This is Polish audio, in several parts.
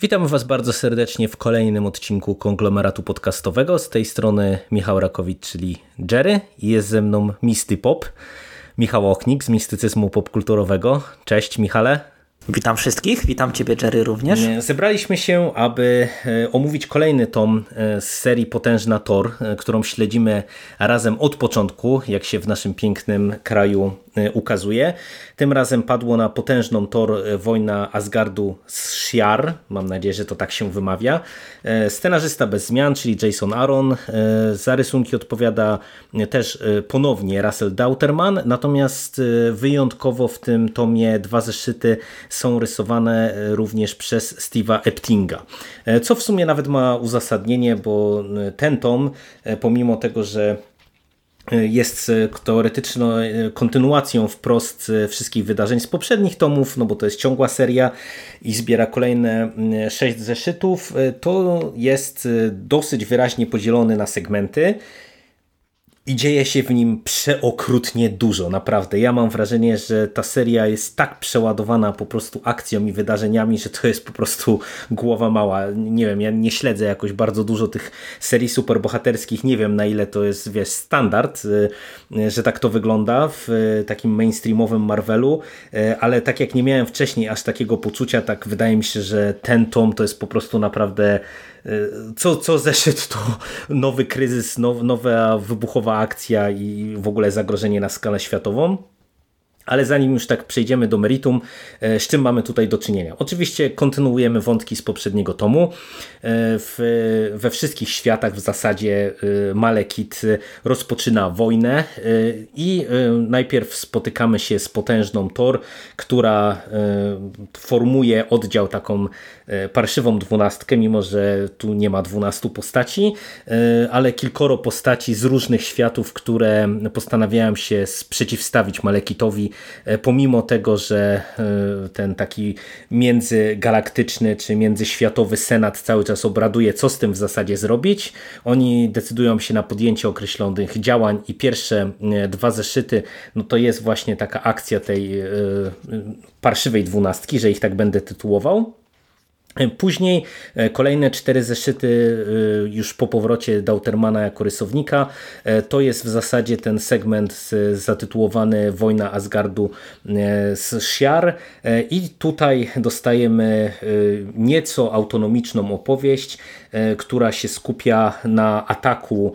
Witamy Was bardzo serdecznie w kolejnym odcinku konglomeratu podcastowego. Z tej strony Michał Rakowicz, czyli Jerry jest ze mną Misty Pop, Michał Ochnik z mistycyzmu popkulturowego. Cześć Michale. Witam wszystkich, witam Ciebie Jerry również. Zebraliśmy się, aby e, omówić kolejny tom e, z serii Potężna Tor, e, którą śledzimy razem od początku, jak się w naszym pięknym kraju ukazuje. Tym razem padło na potężną Tor wojna Asgardu z Shiar, mam nadzieję, że to tak się wymawia. Scenarzysta bez zmian, czyli Jason Aaron. Za rysunki odpowiada też ponownie Russell Dauterman, natomiast wyjątkowo w tym tomie dwa zeszyty są rysowane również przez Steve'a Eptinga. Co w sumie nawet ma uzasadnienie, bo ten tom, pomimo tego, że jest teoretyczną kontynuacją wprost wszystkich wydarzeń z poprzednich tomów, no bo to jest ciągła seria i zbiera kolejne sześć zeszytów, to jest dosyć wyraźnie podzielony na segmenty. I dzieje się w nim przeokrutnie dużo, naprawdę. Ja mam wrażenie, że ta seria jest tak przeładowana po prostu akcją i wydarzeniami, że to jest po prostu głowa mała. Nie wiem, ja nie śledzę jakoś bardzo dużo tych serii superbohaterskich. Nie wiem, na ile to jest, wiesz, standard, y, że tak to wygląda w takim mainstreamowym Marvelu, y, ale tak jak nie miałem wcześniej aż takiego poczucia, tak wydaje mi się, że ten tom to jest po prostu naprawdę co, co zeszyt to nowy kryzys, now, nowa wybuchowa akcja i w ogóle zagrożenie na skalę światową. Ale zanim już tak przejdziemy do meritum, z czym mamy tutaj do czynienia? Oczywiście kontynuujemy wątki z poprzedniego tomu. W, we wszystkich światach w zasadzie Malekit rozpoczyna wojnę i najpierw spotykamy się z potężną Thor, która formuje oddział taką parszywą dwunastkę, mimo że tu nie ma dwunastu postaci, ale kilkoro postaci z różnych światów, które postanawiają się przeciwstawić Malekitowi E, pomimo tego, że e, ten taki międzygalaktyczny czy międzyświatowy senat cały czas obraduje, co z tym w zasadzie zrobić, oni decydują się na podjęcie określonych działań i pierwsze e, dwa zeszyty, no to jest właśnie taka akcja tej parszywej dwunastki, że ich tak będę tytułował. Później e, kolejne cztery zeszyty e, już po powrocie Dautermana jako rysownika. E, to jest w zasadzie ten segment zatytułowany Wojna Asgardu z Shiar i tutaj dostajemy nieco autonomiczną opowieść, która się skupia na ataku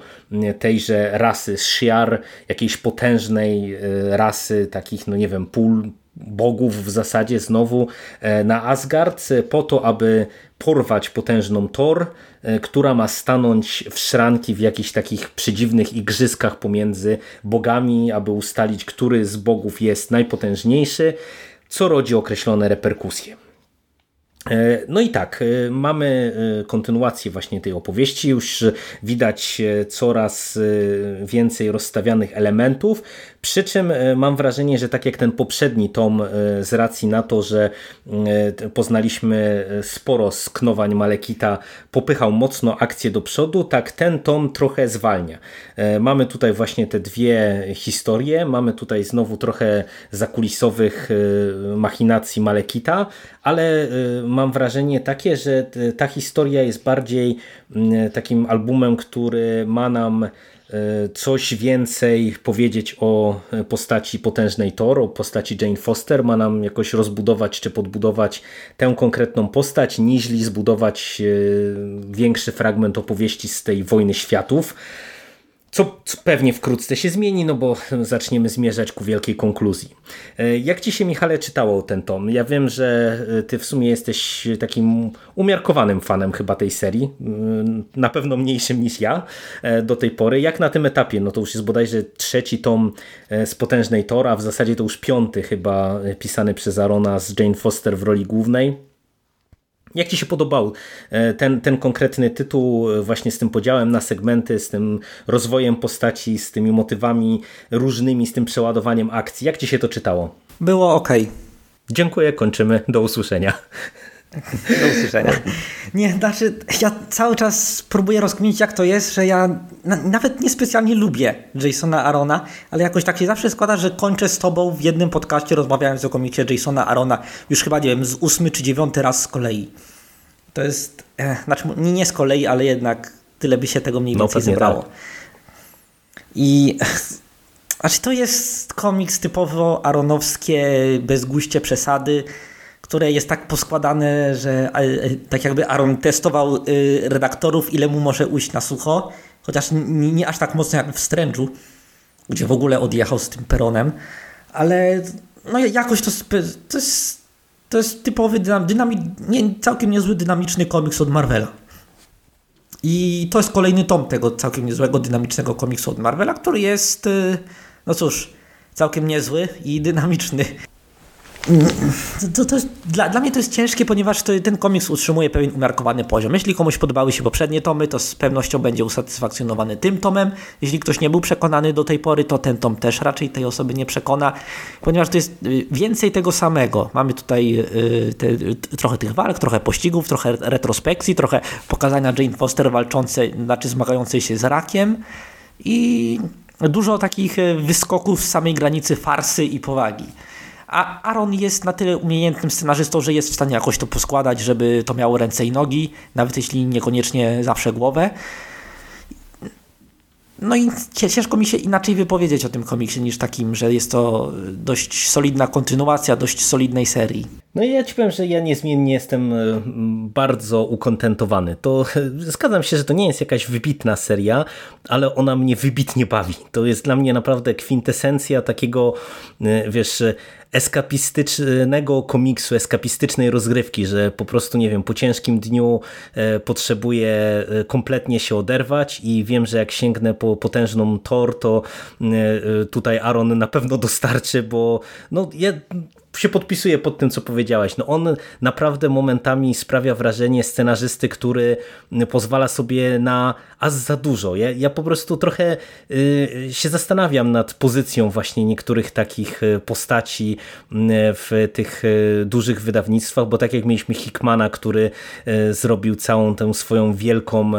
tejże rasy z Shiar, jakiejś potężnej rasy takich, no nie wiem, pól bogów w zasadzie znowu e, na Asgard po to, aby porwać potężną Thor, e, która ma stanąć w szranki w jakichś takich przedziwnych igrzyskach pomiędzy bogami, aby ustalić, który z bogów jest najpotężniejszy, co rodzi określone reperkusje. E, no i tak, e, mamy e, kontynuację właśnie tej opowieści. Już widać coraz więcej rozstawianych elementów. Przy czym mam wrażenie, że tak jak ten poprzedni tom, z racji na to, że poznaliśmy sporo sknowań Malekita, popychał mocno akcję do przodu, tak ten tom trochę zwalnia. Mamy tutaj właśnie te dwie historie. Mamy tutaj znowu trochę zakulisowych machinacji Malekita, ale mam wrażenie takie, że ta historia jest bardziej takim albumem, który ma nam e, coś więcej powiedzieć o postaci potężnej Thor, o postaci Jane Foster, ma nam jakoś rozbudować czy podbudować tę konkretną postać, niźli zbudować e, większy fragment opowieści z tej wojny światów. Co pewnie wkrótce się zmieni, no bo zaczniemy zmierzać ku wielkiej konkluzji. E, jak ci się, Michale, czytało ten tom? Ja wiem, że e, ty w sumie jesteś takim umiarkowanym fanem chyba tej serii, mm, na pewno mniejszym niż ja e, do tej pory. Jak na tym etapie? No to już jest bodajże trzeci tom z Potężnej Tora, w zasadzie to już piąty chyba pisany przez Arona z Jane Foster w roli głównej. Jak Ci się podobał e, ten, ten konkretny tytuł, e, właśnie z tym podziałem na segmenty, z tym rozwojem postaci, z tymi motywami różnymi, z tym przeładowaniem akcji? Jak Ci się to czytało? Było ok. Dziękuję, kończymy. Do usłyszenia. Do usłyszenia. Nie, znaczy, ja cały czas próbuję rozkminić, jak to jest, że ja na, nawet niespecjalnie lubię Jasona Arona, ale jakoś tak się zawsze składa, że kończę z tobą w jednym podcaście rozmawiając o komiksie Jasona Arona już chyba, nie wiem, z ósmy czy dziewiąty raz z kolei. To jest, eh, znaczy nie, nie z kolei, ale jednak tyle by się tego mniej No, więcej zebrało. tak. I znaczy to jest komiks typowo aronowskie, bezguście przesady, które jest tak poskładane, że e, e, tak jakby Aaron testował e, redaktorów, ile mu może ujść na sucho, chociaż nie, nie aż tak mocno jak w Strange'u, gdzie w ogóle odjechał z tym peronem, ale no jakoś to, to jest to jest typowy dynam, nie, całkiem niezły dynamiczny komiks od Marvela. I to jest kolejny tom tego całkiem niezłego, dynamicznego komiksu od Marvela, który jest, y, no cóż, całkiem niezły i dynamiczny. To, to, dla, dla mnie to jest ciężkie, ponieważ to, ten komiks utrzymuje pewien umiarkowany poziom. Jeśli komuś podobały się poprzednie tomy, to z pewnością będzie usatysfakcjonowany tym tomem. Jeśli ktoś nie był przekonany do tej pory, to ten tom też raczej tej osoby nie przekona, ponieważ to jest y, więcej tego samego. Mamy tutaj y, te, trochę tych walk, trochę pościgów, trochę retrospekcji, trochę pokazania Jane Foster walczącej, znaczy zmagającej się z rakiem i dużo takich y, wyskoków z samej granicy farsy i powagi. A Aaron jest na tyle umiejętnym scenarzystą, że jest w stanie jakoś to poskładać, żeby to miało ręce i nogi, nawet jeśli niekoniecznie zawsze głowę. No i ciężko mi się inaczej wypowiedzieć o tym komiksie niż takim, że jest to dość solidna kontynuacja dość solidnej serii. No i ja ci powiem, że ja niezmiennie jestem e, bardzo ukontentowany. To zgadzam się, że to nie jest jakaś wybitna seria, ale ona mnie wybitnie bawi. To jest dla mnie naprawdę kwintesencja takiego, e, wiesz, eskapistycznego komiksu, eskapistycznej rozgrywki, że po prostu, nie wiem, po ciężkim dniu e, potrzebuję kompletnie się oderwać i wiem, że jak sięgnę po potężną Thor, to tutaj Aaron na pewno dostarczy, bo no ja się podpisuję pod tym, co powiedziałaś. No on naprawdę momentami sprawia wrażenie scenarzysty, który pozwala sobie na aż za dużo. Ja, ja po prostu trochę y, się zastanawiam nad pozycją właśnie niektórych takich y, postaci y, w tych y, dużych wydawnictwach, bo tak jak mieliśmy Hickmana, który zrobił całą tę swoją wielką,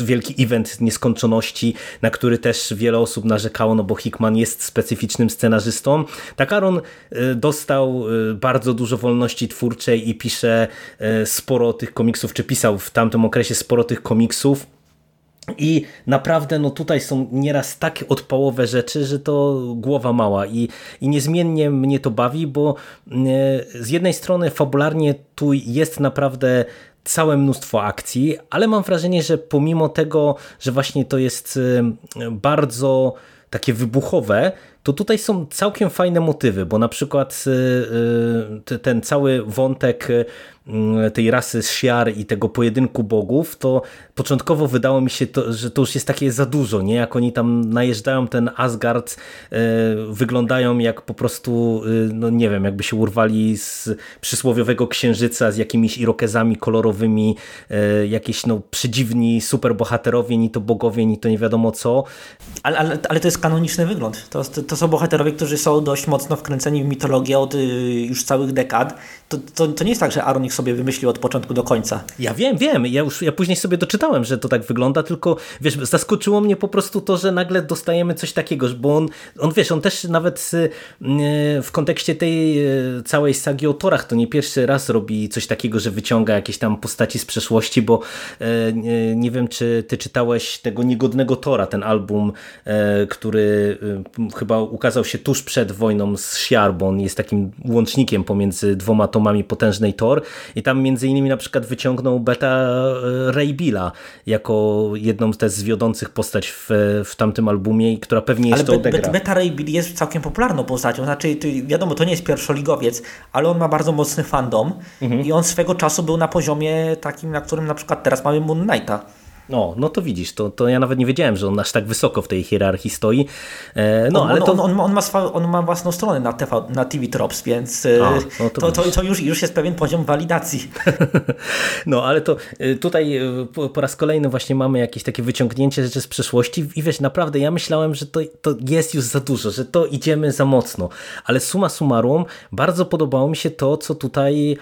wielki event nieskończoności, na który też wiele osób narzekało, no bo Hickman jest specyficznym scenarzystą. Tak Aaron y, dostał y, bardzo dużo wolności twórczej i pisze y, sporo tych komiksów, czy pisał w tamtym okresie sporo tych komiksów. I naprawdę no tutaj są nieraz tak odpałowe rzeczy, że to głowa mała i, i niezmiennie mnie to bawi, bo z jednej strony fabularnie tu jest naprawdę całe mnóstwo akcji, ale mam wrażenie, że pomimo tego, że właśnie to jest bardzo takie wybuchowe, to tutaj są całkiem fajne motywy, bo na przykład e, te- ten cały wątek tej rasy Shiar i tego pojedynku bogów, to początkowo wydało mi się, to, że to już jest takie za dużo, nie? Jak oni tam najeżdżają ten Asgard, e, wyglądają jak po prostu, e, no nie wiem, jakby się urwali z przysłowiowego księżyca z jakimiś irokezami kolorowymi, e, jakieś no przedziwni superbohaterowie, ni to bogowie, ni to nie wiadomo co. Ale, ale, ale to jest kanoniczny wygląd. To, to, to są bohaterowie, którzy są dość mocno wkręceni w mitologię od y, już całych dekad. To, to, to nie jest tak, że Aaron ich sobie wymyślił od początku do końca. Ja wiem, wiem. Ja już ja później sobie doczytałem, że to tak wygląda, tylko wiesz, zaskoczyło mnie po prostu to, że nagle dostajemy coś takiego, bo on, on wiesz, on też nawet y, w kontekście tej y, całej sagi o Torach to nie pierwszy raz robi coś takiego, że wyciąga jakieś tam postaci z przeszłości, bo e, nie- wiem, czy ty czytałeś tego Niegodnego Tora, ten album, e, który y, chyba ukazał się tuż przed wojną z on jest takim łącznikiem pomiędzy dwoma tomami potężnej Thor i tam między innymi na przykład wyciągnął Beta e, Ray Billa jako jedną też z wiodących postać w, w tamtym albumie i która pewnie Ale jeszcze Be- odegra. Be- Beta Ray Bill jest całkiem popularną postacią. Znaczy, wiadomo, to nie jest pierwszoligowiec, ale on ma bardzo mocny fandom Mhm. i on swego czasu był na poziomie takim, na którym na przykład teraz mamy Moon Knighta. No, no to widzisz, to, to ja nawet nie wiedziałem, że on aż tak wysoko w tej hierarchii stoi. E, no, on, ale to... on, on, on, ma swa, on ma własną stronę na, TV, na TV Drops, więc A, e, no to to, to, to już, już jest pewien poziom walidacji. No, ale to y, tutaj po, po raz kolejny właśnie mamy jakieś takie wyciągnięcie rzeczy z przeszłości i wiesz, naprawdę ja myślałem, że to, to jest już za dużo, że to idziemy za mocno, ale suma summarum bardzo podobało mi się to, co tutaj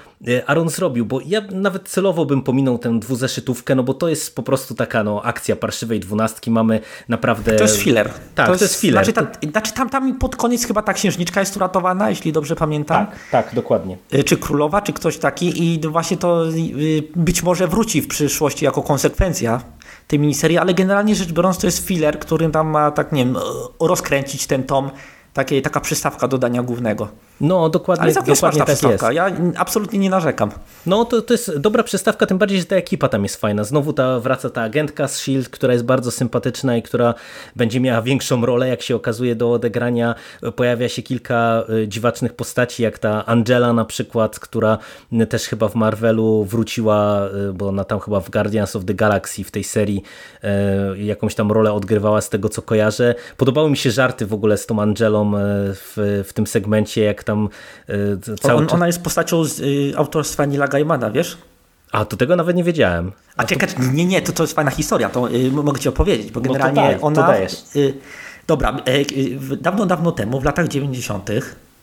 Aaron zrobił, bo ja nawet celowo bym pominął tę dwuzeszytówkę, no bo to jest po prostu taka no, akcja parszywej dwunastki, mamy naprawdę... To jest filler. Tak, to jest filler. Znaczy, tam, znaczy tam, tam pod koniec chyba ta księżniczka jest uratowana, jeśli dobrze pamiętam. Tak, tak, dokładnie. Y, Czy królowa, czy ktoś taki i właśnie to y, być może wróci w przyszłości jako konsekwencja tej miniserii, ale generalnie rzecz biorąc to jest filler, który tam ma tak, nie wiem, o- rozkręcić ten tom, takie, taka przystawka do dania głównego. No, dokładnie, Ale całkiem dokładnie tak jest. przystawka, ja absolutnie nie narzekam. No to, to jest dobra przystawka, tym bardziej, że ta ekipa tam jest fajna. Znowu ta, wraca ta agentka z S.H.I.E.L.D., która jest bardzo sympatyczna i która będzie miała większą rolę, jak się okazuje, do odegrania. Pojawia się kilka y, dziwacznych postaci, jak ta Angela na przykład, która y, też chyba w Marvelu wróciła, y, bo ona tam chyba w Guardians of the Galaxy w tej serii jakąś tam rolę odgrywała z tego, co kojarzę. Podobały mi się żarty w ogóle z tą Angelą y, w, w tym segmencie, jak tam y, cały On, ona jest postacią z y, autorstwa Nila Gaimana, wiesz? A, to tego nawet nie wiedziałem. A czekaj, nie, nie, to, to jest fajna historia, to y, mogę ci opowiedzieć, bo No to generalnie daj, to ona... dajesz. Y, dobra, y, y, dawno, dawno temu, w latach 90.,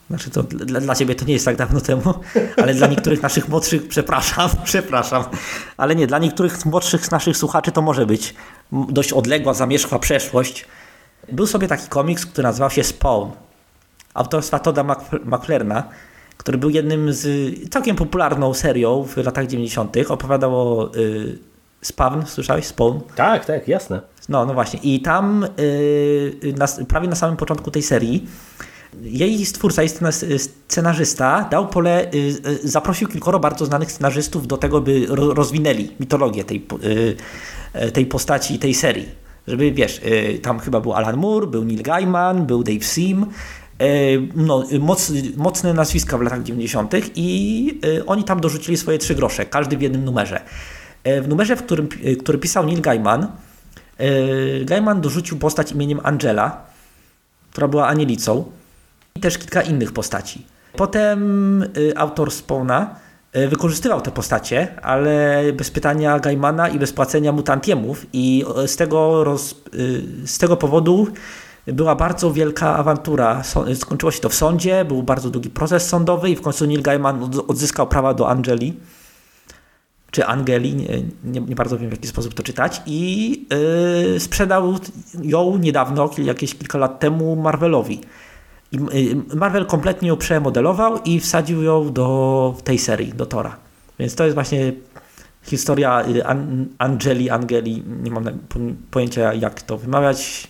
znaczy to dla, dla ciebie to nie jest tak dawno temu, ale dla niektórych naszych młodszych, przepraszam, przepraszam, ale nie, dla niektórych młodszych naszych słuchaczy to może być dość odległa, zamierzchła przeszłość. Był sobie taki komiks, który nazywał się Spawn, autorstwa Toda Mc- McFlerna, który był jednym z całkiem popularną serią w latach 90. Opowiadał o y, Spawn, słyszałeś? Spawn? Tak, tak, jasne. No, no właśnie. I tam y, y, na, prawie na samym początku tej serii jej stwórca i scena- scenarzysta dał pole, y, y, zaprosił kilkoro bardzo znanych scenarzystów do tego, by ro, rozwinęli mitologię tej, tej postaci i tej serii. Żeby, wiesz, y, tam chyba był Alan Moore, był Neil Gaiman, był Dave Sim, y, no, y, moc, mocne nazwiska w latach 90. i oni tam dorzucili swoje trzy grosze, każdy w jednym numerze. W numerze, w którym, który pisał Neil Gaiman, Gaiman dorzucił postać imieniem Angela, która była anielicą i też kilka innych postaci. Potem autor Spawna wykorzystywał te postacie, ale bez pytania Gaimana i bez płacenia mutantiemów i y, z tego, roz, y, z tego powodu była bardzo wielka awantura. Skończyło się to w sądzie, był bardzo długi proces sądowy i w końcu Neil Gaiman od- odzyskał prawa do Angeli czy Angeli, nie, nie, nie bardzo wiem w jaki sposób to czytać, i yy, sprzedał ją niedawno, jakieś kilka lat temu Marvelowi. Marvel kompletnie ją przemodelował i wsadził ją do tej serii, do Tora. Więc to jest właśnie historia An Angeli, Angeli, nie mam pojęcia jak to wymawiać,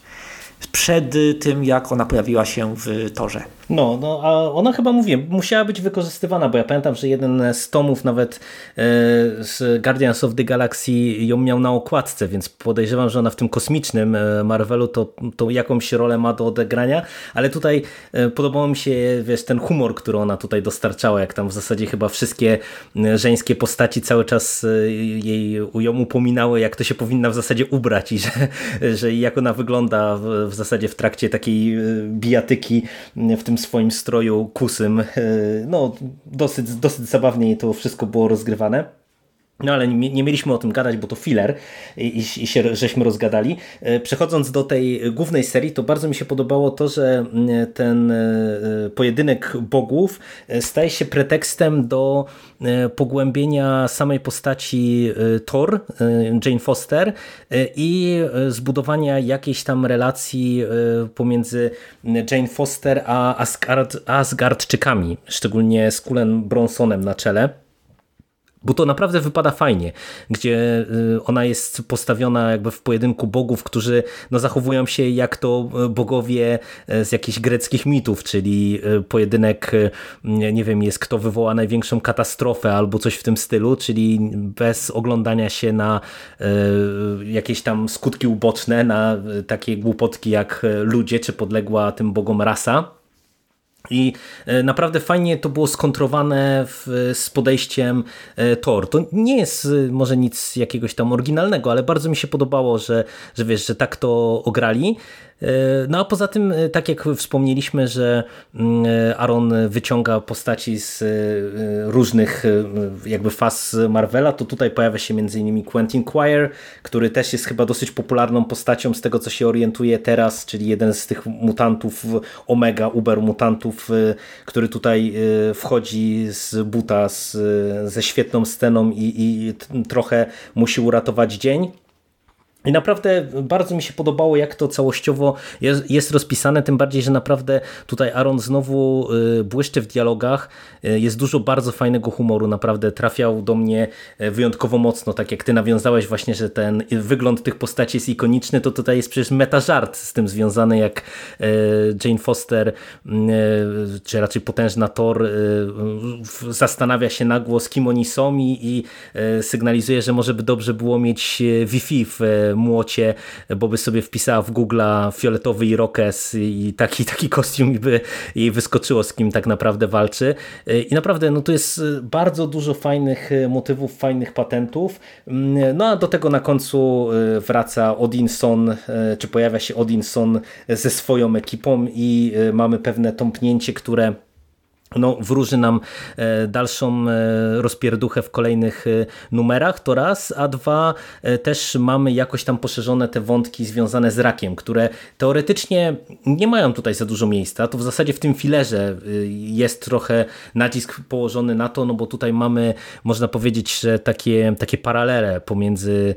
przed tym jak ona pojawiła się w Torze. No, no, a ona chyba, mówię, musiała być wykorzystywana, bo ja pamiętam, że jeden z tomów nawet e, z Guardians of the Galaxy ją miał na okładce, więc podejrzewam, że ona w tym kosmicznym e, Marvelu to, to jakąś rolę ma do odegrania, ale tutaj e, podobało mi się, wiesz, ten humor, który ona tutaj dostarczała, jak tam w zasadzie chyba wszystkie żeńskie postaci cały czas jej ją upominały, jak to się powinna w zasadzie ubrać i że, że jak ona wygląda w, w zasadzie w trakcie takiej bijatyki w tym swoim stroju kusym. E, No, dosyć, dosyć zabawnie to wszystko było rozgrywane. No ale nie, mieliśmy o tym gadać, bo to filler i, i, się żeśmy rozgadali. E, Przechodząc do tej głównej serii, to bardzo mi się podobało to, że mm, ten e, pojedynek bogów e, staje się pretekstem do pogłębienia samej postaci Thor, Jane Foster i zbudowania jakiejś tam relacji pomiędzy Jane Foster a Asgard, Asgardczykami, szczególnie z Kulem Bronsonem na czele. Bo to naprawdę wypada fajnie, gdzie y, ona jest postawiona jakby w pojedynku bogów, którzy no, zachowują się jak to y, bogowie y, z jakichś greckich mitów, czyli pojedynek, nie wiem, jest kto wywoła największą katastrofę albo coś w tym stylu, czyli bez oglądania się na jakieś tam skutki uboczne, na takie głupotki jak ludzie czy podległa tym bogom rasa I e, naprawdę fajnie to było skontrowane w, z podejściem e, Thor. To nie jest e, może nic jakiegoś tam oryginalnego, ale bardzo mi się podobało, że, że wiesz, że tak to ograli. E, no a poza tym, e, tak jak wspomnieliśmy, że mm, e, Aaron wyciąga postaci z różnych jakby faz Marvela, to tutaj pojawia się m.in. Quentin Quire, który też jest chyba dosyć popularną postacią z tego, co się orientuje teraz, czyli jeden z tych mutantów Omega, Uber mutantów, który tutaj wchodzi z buta z, ze świetną sceną i, i trochę musi uratować dzień. I naprawdę bardzo mi się podobało, jak to całościowo jest, jest, rozpisane, tym bardziej, że naprawdę tutaj Aaron znowu y, błyszczy w dialogach, y, jest dużo bardzo fajnego humoru, naprawdę trafiał do mnie y, wyjątkowo mocno, tak jak ty nawiązałeś właśnie, że ten wygląd tych postaci jest ikoniczny, to tutaj jest przecież metażart z tym związany, jak Jane Foster, czy raczej potężna Thor zastanawia się na głos, kim oni są i, i sygnalizuje, że może by dobrze było mieć Wi-Fi w młocie, bo by sobie wpisała w Google'a fioletowy irokes i taki, taki kostium i by jej wyskoczyło, z kim tak naprawdę walczy. I naprawdę no tu jest bardzo dużo fajnych motywów, fajnych patentów. No a do tego na końcu e, wraca Odinson, czy pojawia się Odinson ze swoją ekipą i mamy pewne tąpnięcie, które no, wróży nam e, dalszą e, rozpierduchę w kolejnych e, numerach, to raz, a dwa, też mamy jakoś tam poszerzone te wątki związane z rakiem, które teoretycznie nie mają tutaj za dużo miejsca, to w zasadzie w tym filerze jest trochę nacisk położony na to, no bo tutaj mamy, można powiedzieć, że takie, takie paralele pomiędzy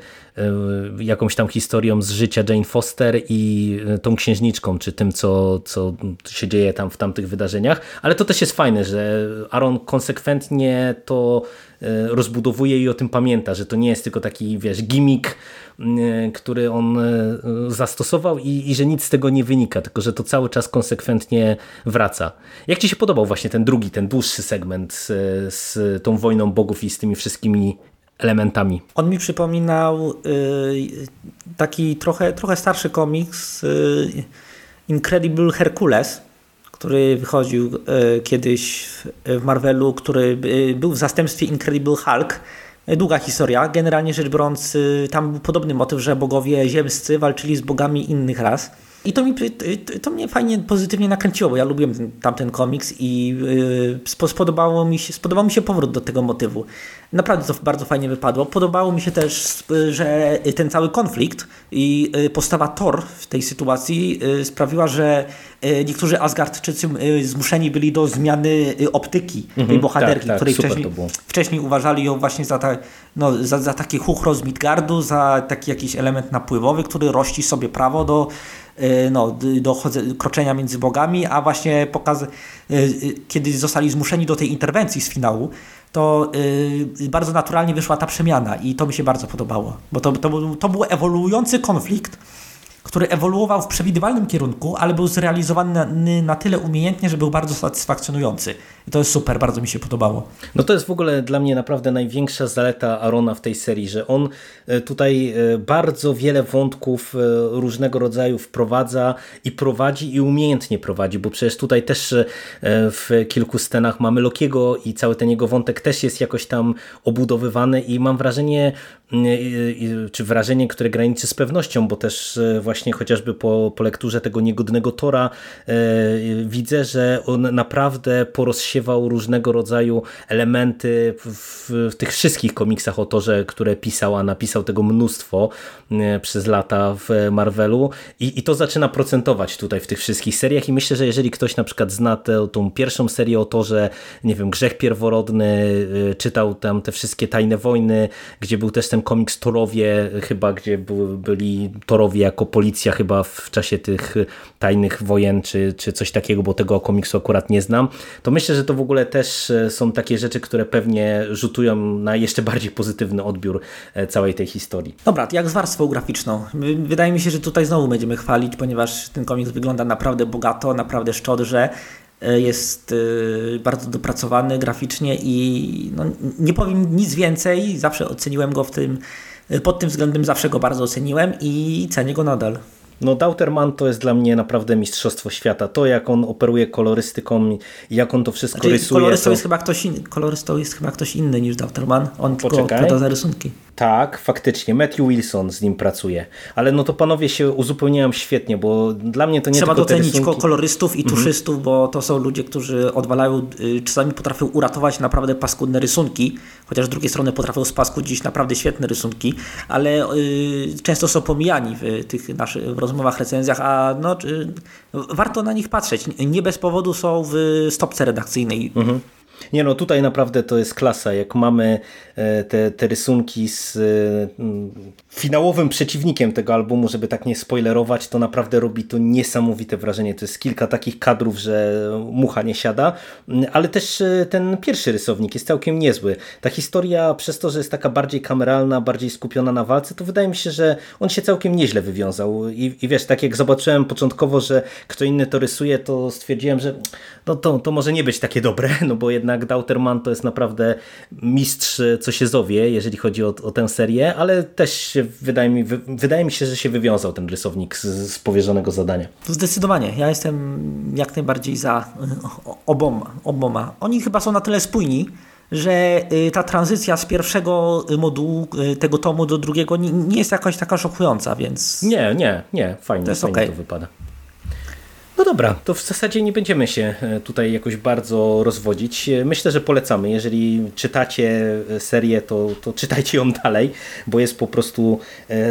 jakąś tam historią z życia Jane Foster i tą księżniczką, czy tym, co, co się dzieje tam w tamtych wydarzeniach, ale to też jest fajne, że Aaron konsekwentnie to e, rozbudowuje i o tym pamięta, że to nie jest tylko taki, wiesz, gimmick, e, który on e, zastosował i, i, że nic z tego nie wynika, tylko że to cały czas konsekwentnie wraca. Jak Ci się podobał właśnie ten drugi, ten dłuższy segment z, z tą wojną bogów i z tymi wszystkimi elementami? On mi przypominał y, taki trochę, trochę starszy komiks y, Incredible Hercules, który wychodził e, kiedyś w Marvelu, który e, był w zastępstwie Incredible Hulk. E, długa historia. Generalnie rzecz biorąc, tam był podobny motyw, że bogowie ziemscy walczyli z bogami innych ras. I to, mi, to mnie fajnie, pozytywnie nakręciło, bo ja lubiłem ten, tamten komiks i spodobało mi się, spodobał mi się powrót do tego motywu. Naprawdę to bardzo fajnie wypadło. Podobało mi się też, że ten cały konflikt i y, postawa Thor w tej sytuacji y, sprawiła, że y, niektórzy Asgardczycy zmuszeni byli do zmiany optyki tej mhm, bohaterki, tak, tak, której wcześniej, wcześniej uważali ją właśnie za, ta, no, za, za taki chuchro z Midgardu, za taki jakiś element napływowy, który rości sobie prawo do no, do kroczenia między bogami, a właśnie pokaz, kiedy zostali zmuszeni do tej interwencji z finału, to yy, bardzo naturalnie wyszła ta przemiana i to mi się bardzo podobało, bo to, to, to był ewoluujący konflikt, który ewoluował w przewidywalnym kierunku, ale był zrealizowany na tyle umiejętnie, że był bardzo satysfakcjonujący. I to jest super, bardzo mi się podobało. No to jest w ogóle dla mnie naprawdę największa zaleta Arona w tej serii, że on e, tutaj e, bardzo wiele wątków e, różnego rodzaju wprowadza i prowadzi i umiejętnie prowadzi, bo przecież tutaj też w kilku scenach mamy Lokiego i cały ten jego wątek też jest jakoś tam obudowywany i mam wrażenie, czy wrażenie, które graniczy z pewnością, bo też właśnie chociażby po, po lekturze tego niegodnego Tora widzę, że on naprawdę porozsiewał różnego rodzaju elementy w, w, tych wszystkich komiksach o Torze, które pisał, a napisał tego mnóstwo e, przez lata w Marvelu. I, i to zaczyna procentować tutaj w tych wszystkich seriach. I myślę, że jeżeli ktoś na przykład zna tę, tą pierwszą serię o Torze, nie wiem, Grzech Pierworodny, e, czytał tam te wszystkie Tajne Wojny, gdzie był też ten komiks Torowie chyba, gdzie byli Torowie jako policja chyba w czasie tych Tajnych Wojen, czy, czy coś takiego, bo tego komiksu akurat nie znam, to myślę, że to w ogóle też e, są takie rzeczy, które pewnie rzutują na jeszcze bardziej pozytywny odbiór e, całej tej historii. Dobra, jak z warstwą graficzną? Wydaje mi się, że tutaj znowu będziemy chwalić, ponieważ ten komiks wygląda naprawdę bogato, naprawdę szczodrze e, jest bardzo dopracowany graficznie i no, nie powiem nic więcej, zawsze oceniłem go w tym, pod tym względem zawsze go bardzo oceniłem i cenię go nadal. No Dauterman to jest dla mnie naprawdę mistrzostwo świata. To jak on operuje kolorystyką jak on to wszystko Znaczy, rysuje. kolorystą, To... jest chyba ktoś inny, kolorystą jest chyba ktoś inny niż Dauterman. On tylko Poczekaj. odpowiada za rysunki. Tak, faktycznie. Matthew Wilson z nim pracuje. Ale no to panowie się uzupełniają świetnie, bo dla mnie to nie Trzeba docenić rysunki... Mhm. kolorystów i tuszystów, bo to są ludzie, którzy odwalają, y, czasami potrafią uratować naprawdę paskudne rysunki, chociaż z drugiej strony potrafią spaskudzić naprawdę świetne rysunki, ale y, często są pomijani w tych naszych w rozmowach, recenzjach, a no, y, warto na nich patrzeć. Nie bez powodu są w stopce redakcyjnej. Mhm. Nie no, tutaj naprawdę to jest klasa. Jak mamy e, te, te rysunki z e, finałowym przeciwnikiem tego albumu, żeby tak nie spoilerować, to naprawdę robi to niesamowite wrażenie. To jest kilka takich kadrów, że mucha nie siada, Mm, ale też e, ten pierwszy rysownik jest całkiem niezły. Ta historia przez to, że jest taka bardziej kameralna, bardziej skupiona na walce, to wydaje mi się, że on się całkiem nieźle wywiązał. I, i wiesz, tak jak zobaczyłem początkowo, że kto inny to rysuje, to stwierdziłem, że no to, to może nie być takie dobre, no bo jednak Dauterman to jest naprawdę mistrz, co się zowie, jeżeli chodzi o, o tę serię, ale też wydaje, mi, wy, wydaje mi się, że się wywiązał ten rysownik z, z powierzonego zadania. Zdecydowanie. Ja jestem jak najbardziej za o- oboma, oboma. Oni chyba są na tyle spójni, że y, ta tranzycja z pierwszego modułu tego tomu do drugiego nie, jest jakaś taka szokująca, więc Nie, nie, nie, fajnie To jest fajnie okej. to wypada. No dobra, to w zasadzie nie będziemy się e, tutaj jakoś bardzo rozwodzić. E, Myślę, że polecamy. Jeżeli czytacie e, serię, to, to czytajcie ją dalej, bo jest po prostu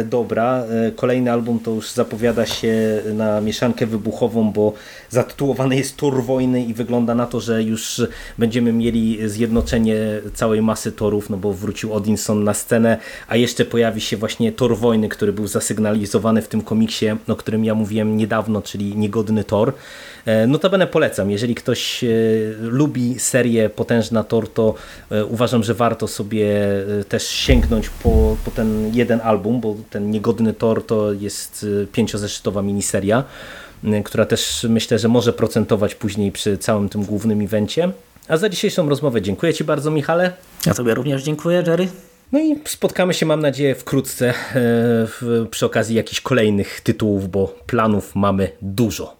dobra. Kolejny album to już zapowiada się na mieszankę wybuchową, bo zatytułowany jest Tor Wojny i wygląda na to, że już będziemy mieli zjednoczenie całej masy torów, no bo wrócił Odinson na scenę, a jeszcze pojawi się właśnie Tor Wojny, który był zasygnalizowany w tym komiksie, o którym ja mówiłem niedawno, czyli Niegodny Tor. E, Notabene polecam, jeżeli ktoś e, lubi serię Potężna Tor, to e, uważam, że warto sobie też sięgnąć po, po ten jeden album, bo ten Niegodny Tor to jest pięciozeszytowa miniseria, która też myślę, że może procentować później przy całym tym głównym evencie. A za dzisiejszą rozmowę dziękuję Ci bardzo, Michale. ja Tobie również dziękuję, Jerry. No i spotkamy się, mam nadzieję, wkrótce przy okazji jakichś kolejnych tytułów, bo planów mamy dużo.